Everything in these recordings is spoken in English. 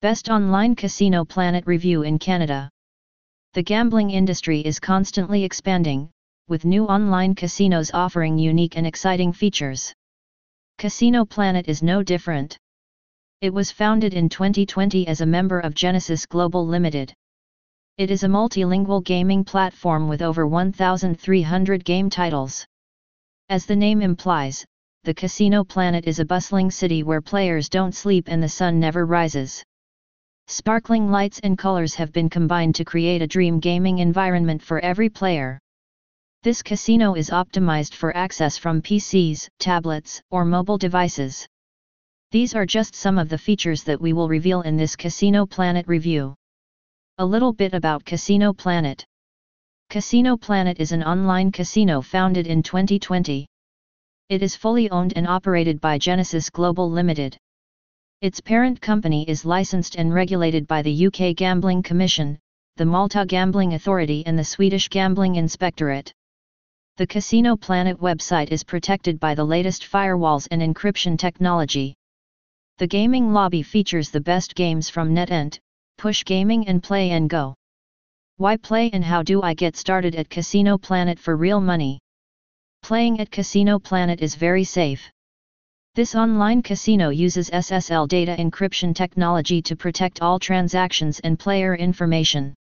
Best Online Casino Planet Review in Canada. The gambling industry is constantly expanding, with new online casinos offering unique and exciting features. Casino Planet is no different. It was founded in 2020 as a member of Genesis Global Limited. It is a multilingual gaming platform with over 1,300 game titles. As the name implies, the Casino Planet is a bustling city where players don't sleep and the sun never rises. Sparkling lights and colors have been combined to create a dream gaming environment for every player. This casino is optimized for access from PCs, tablets, or mobile devices. These are just some of the features that we will reveal in this Casino Planet review. A little bit about Casino Planet. Casino Planet is an online casino founded in 2020. It is fully owned and operated by Genesis Global Limited. Its parent company is licensed and regulated by the UK Gambling Commission, the Malta Gambling Authority and the Swedish Gambling Inspectorate. The Casino Planet website is protected by the latest firewalls and encryption technology. The gaming lobby features the best games from NetEnt, Push Gaming and Play'n GO. Why play and how do I get started at Casino Planet for real money? Playing at Casino Planet is very safe. This online casino uses SSL data encryption technology to protect all transactions and player information.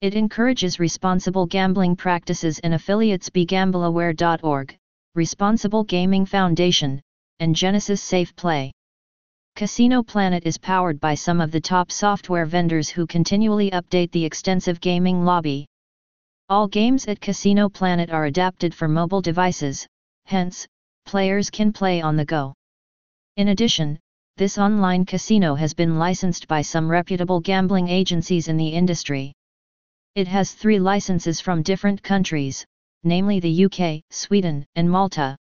It encourages responsible gambling practices and affiliates BeGambleAware.org, Responsible Gaming Foundation, and Genesis Safeplay. Casino Planet is powered by some of the top software vendors who continually update the extensive gaming lobby. All games at Casino Planet are adapted for mobile devices, hence, players can play on the go. In addition, this online casino has been licensed by some reputable gambling agencies in the industry. It has three licenses from different countries, namely the UK, Sweden, and Malta.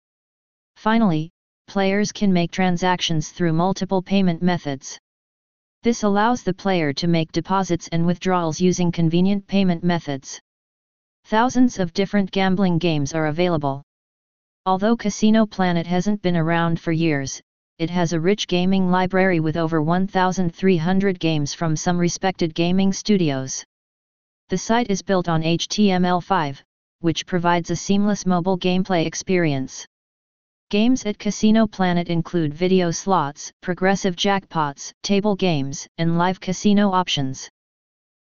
Finally, players can make transactions through multiple payment methods. This allows the player to make deposits and withdrawals using convenient payment methods. Thousands of different gambling games are available. Although Casino Planet hasn't been around for years, it has a rich gaming library with over 1,300 games from some respected gaming studios. The site is built on HTML5, which provides a seamless mobile gameplay experience. Games at Casino Planet include video slots, progressive jackpots, table games, and live casino options.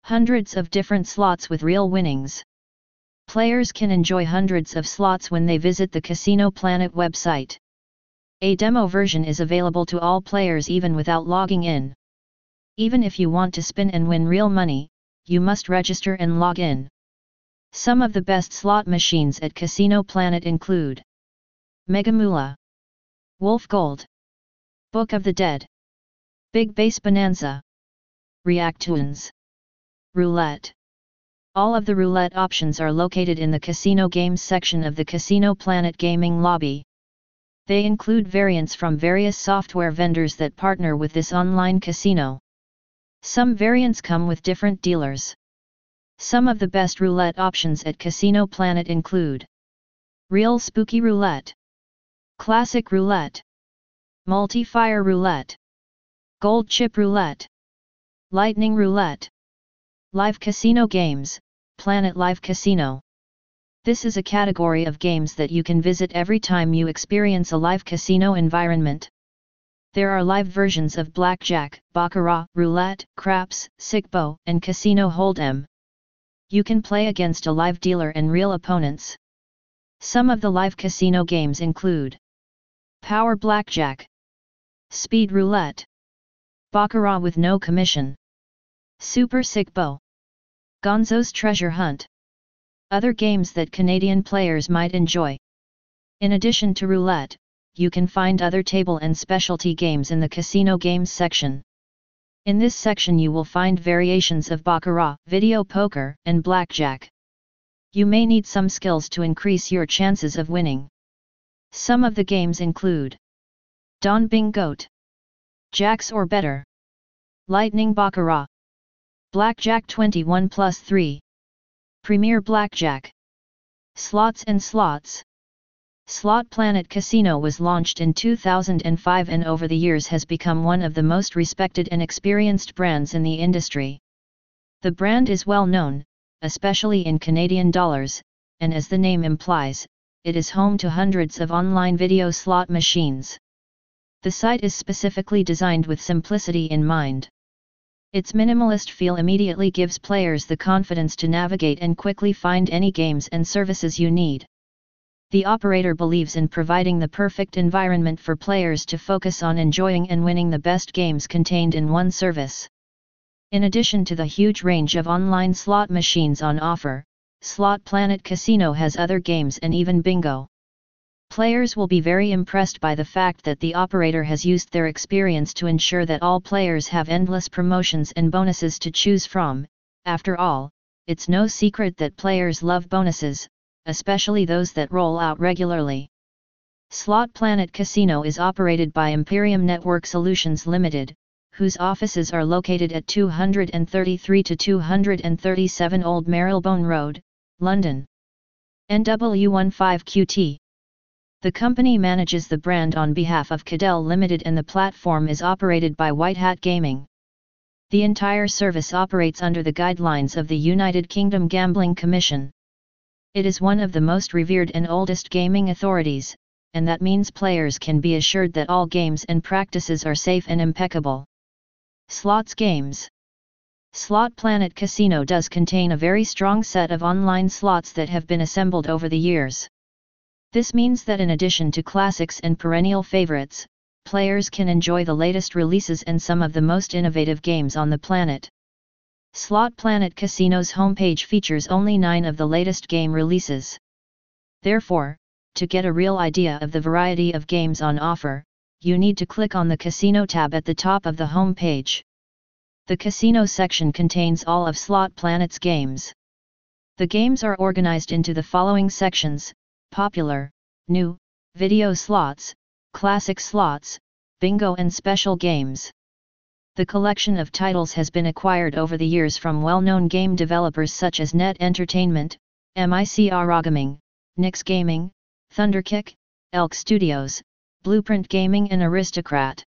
Hundreds of different slots with real winnings. Players can enjoy hundreds of slots when they visit the Casino Planet website. A demo version is available to all players even without logging in. Even if you want to spin and win real money, you must register and log in. Some of the best slot machines at Casino Planet include Mega Moolah, Wolf Gold, Book of the Dead, Big Bass Bonanza, Reactoonz, Roulette. All of the roulette options are located in the Casino Games section of the Casino Planet Gaming lobby. They include variants from various software vendors that partner with this online casino. Some variants come with different dealers. Some of the best roulette options at Casino Planet include Real Spooky Roulette Classic Roulette Multi-Fire Roulette Gold Chip Roulette Lightning Roulette Live Casino Games, Planet Live Casino This is a category of games that you can visit every time you experience a live casino environment. There are live versions of blackjack, baccarat, roulette, craps, sic-bo, and casino hold'em. You can play against a live dealer and real opponents. Some of the live casino games include Power Blackjack. Speed Roulette. Baccarat with no commission. Super Sic-bo. Gonzo's Treasure Hunt. Other games that Canadian players might enjoy. In addition to roulette, you can find other table and specialty games in the casino games section. In this section you will find variations of baccarat, video poker, and blackjack. You may need some skills to increase your chances of winning. Some of the games include Don Bing Goat, Jacks or Better, Lightning Baccarat, Blackjack 21 plus 3, Premier Blackjack, Slots and Slots, Slot Planet Casino was launched in 2005 and over the years has become one of the most respected and experienced brands in the industry. The brand is well known, especially in Canadian dollars, and as the name implies, it is home to hundreds of online video slot machines. The site is specifically designed with simplicity in mind. Its minimalist feel immediately gives players the confidence to navigate and quickly find any games and services you need. The operator believes in providing the perfect environment for players to focus on enjoying and winning the best games contained in one service. In addition to the huge range of online slot machines on offer, Slot Planet Casino has other games and even bingo. Players will be very impressed by the fact that the operator has used their experience to ensure that all players have endless promotions and bonuses to choose from. After all, it's no secret that players love bonuses, especially those that roll out regularly. Slot Planet Casino is operated by Imperium Network Solutions Limited, whose offices are located at 233 to 237 Old Marylebone Road, London. NW15QT. The company manages the brand on behalf of Cadell Limited and the platform is operated by White Hat Gaming. The entire service operates under the guidelines of the United Kingdom Gambling Commission. It is one of the most revered and oldest gaming authorities, and that means players can be assured that all games and practices are safe and impeccable. Slots Games Slot Planet Casino does contain a very strong set of online slots that have been assembled over the years. This means that in addition to classics and perennial favorites, players can enjoy the latest releases and some of the most innovative games on the planet. Slot Planet Casino's homepage features only 9 of the latest game releases. Therefore, to get a real idea of the variety of games on offer, you need to click on the Casino tab at the top of the homepage. The Casino section contains all of Slot Planet's games. The games are organized into the following sections, Popular, New, Video Slots, Classic Slots, Bingo and Special Games. The collection of titles has been acquired over the years from well-known game developers such as Net Entertainment, MIC Nix Gaming, Thunderkick, Elk Studios, Blueprint Gaming and Aristocrat.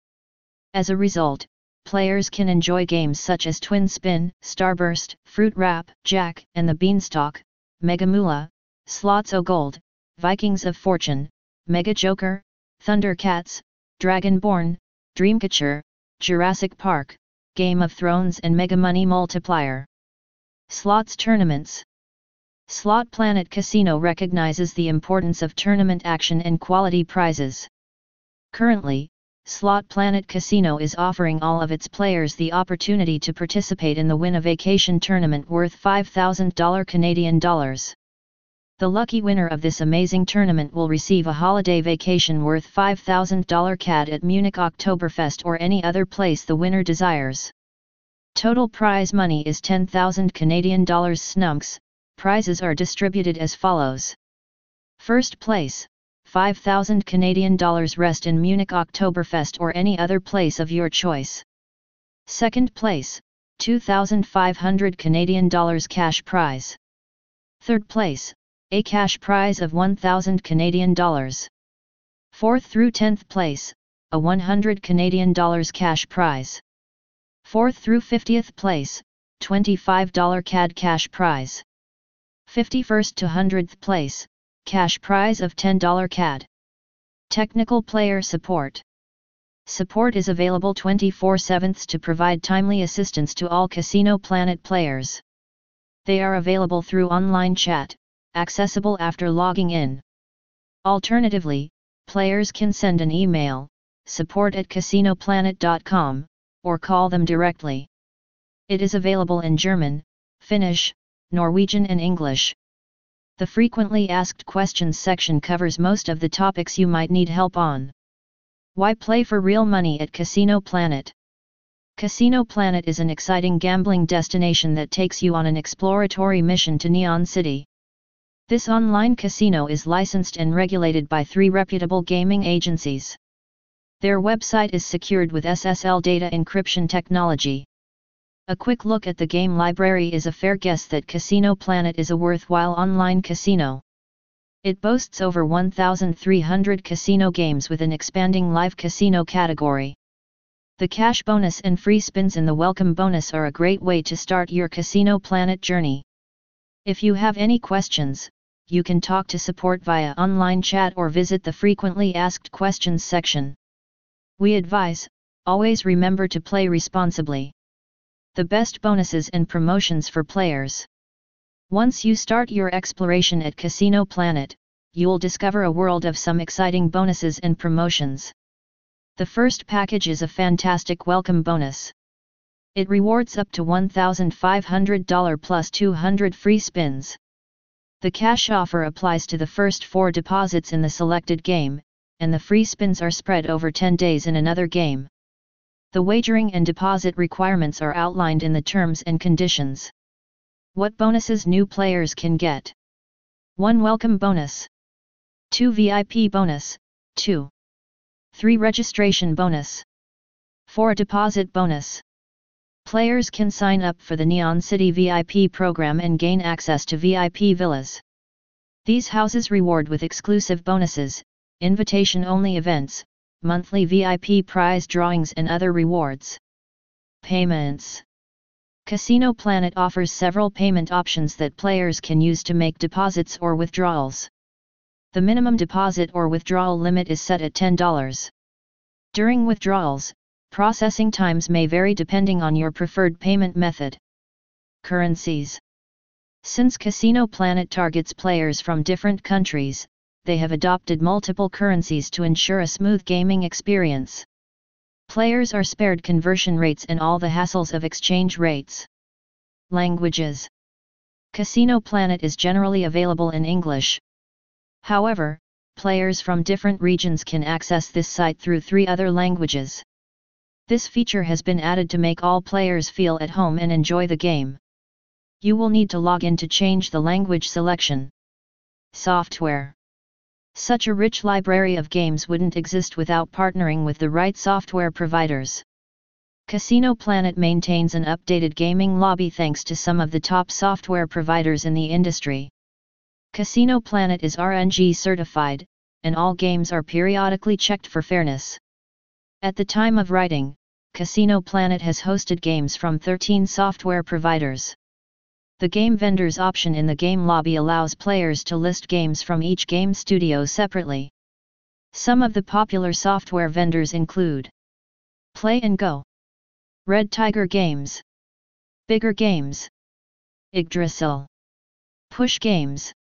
As a result, players can enjoy games such as Twin Spin, Starburst, Fruit Warp, Jack and the Beanstalk, Mega Moolah, Slots O Gold, Vikings of Fortune, Mega Joker, Thundercats, Dragonborn, Dreamcatcher, Jurassic Park, Game of Thrones and Mega Money Multiplier. Slots Tournaments Slot Planet Casino recognizes the importance of tournament action and quality prizes. Currently, Slot Planet Casino is offering all of its players the opportunity to participate in the Win a Vacation tournament worth 5,000 Canadian dollars. The lucky winner of this amazing tournament will receive a holiday vacation worth $5,000 CAD at Munich Oktoberfest or any other place the winner desires. Total prize money is 10,000 Canadian dollars snunks. Prizes are distributed as follows. First place, 5,000 Canadian dollars rest in Munich Oktoberfest or any other place of your choice. Second place, 2,500 Canadian dollars cash prize. Third place, a cash prize of 1000 Canadian dollars. 4th through 10th place, a 100 Canadian dollars cash prize. 4th through 50th place, $25 CAD cash prize. 51st to 100th place, cash prize of $10 CAD. Technical player support. Support is available 24/7 to provide timely assistance to all Casino Planet players. They are available through online chat, accessible after logging in. Alternatively, players can send an email, support at casinoplanet.com, or call them directly. It is available in German, Finnish, Norwegian and English. The frequently asked questions section covers most of the topics you might need help on. Why play for real money at Casino Planet? Casino Planet is an exciting gambling destination that takes you on an exploratory mission to Neon City. This online casino is licensed and regulated by three reputable gaming agencies. Their website is secured with SSL data encryption technology. A quick look at the game library is a fair guess that Casino Planet is a worthwhile online casino. It boasts over 1,300 casino games with an expanding live casino category. The cash bonus and free spins in the welcome bonus are a great way to start your Casino Planet journey. If you have any questions, you can talk to support via online chat or visit the frequently asked questions section. We advise, always remember to play responsibly. The best bonuses and promotions for players. Once you start your exploration at Casino Planet, you'll discover a world of some exciting bonuses and promotions. The first package is a fantastic welcome bonus. It rewards up to $1,500 plus 200 free spins. The cash offer applies to the first four deposits in the selected game, and the free spins are spread over 10 days in another game. The wagering and deposit requirements are outlined in the terms and conditions. What bonuses new players can get? 1 Welcome bonus. 2 VIP bonus, 2. 3 Registration bonus. 4 Deposit bonus. Players can sign up for the Neon City VIP program and gain access to VIP villas. These houses reward with exclusive bonuses, invitation-only events, monthly VIP prize drawings and other rewards. Payments Casino Planet offers several payment options that players can use to make deposits or withdrawals. The minimum deposit or withdrawal limit is set at $10. During withdrawals, processing times may vary depending on your preferred payment method. Currencies Since Casino Planet targets players from different countries, they have adopted multiple currencies to ensure a smooth gaming experience. Players are spared conversion rates and all the hassles of exchange rates. Languages Casino Planet is generally available in English, However, players from different regions can access this site through three other languages. This feature has been added to make all players feel at home and enjoy the game. You will need to log in to change the language selection. Software Such a rich library of games wouldn't exist without partnering with the right software providers. Casino Planet maintains an updated gaming lobby thanks to some of the top software providers in the industry. Casino Planet is RNG certified, and all games are periodically checked for fairness. At the time of writing, Casino Planet has hosted games from 13 software providers. The game vendors option in the game lobby allows players to list games from each game studio separately. Some of the popular software vendors include Play'n GO, Red Tiger Games, Bigger Games, Yggdrasil, Push Games.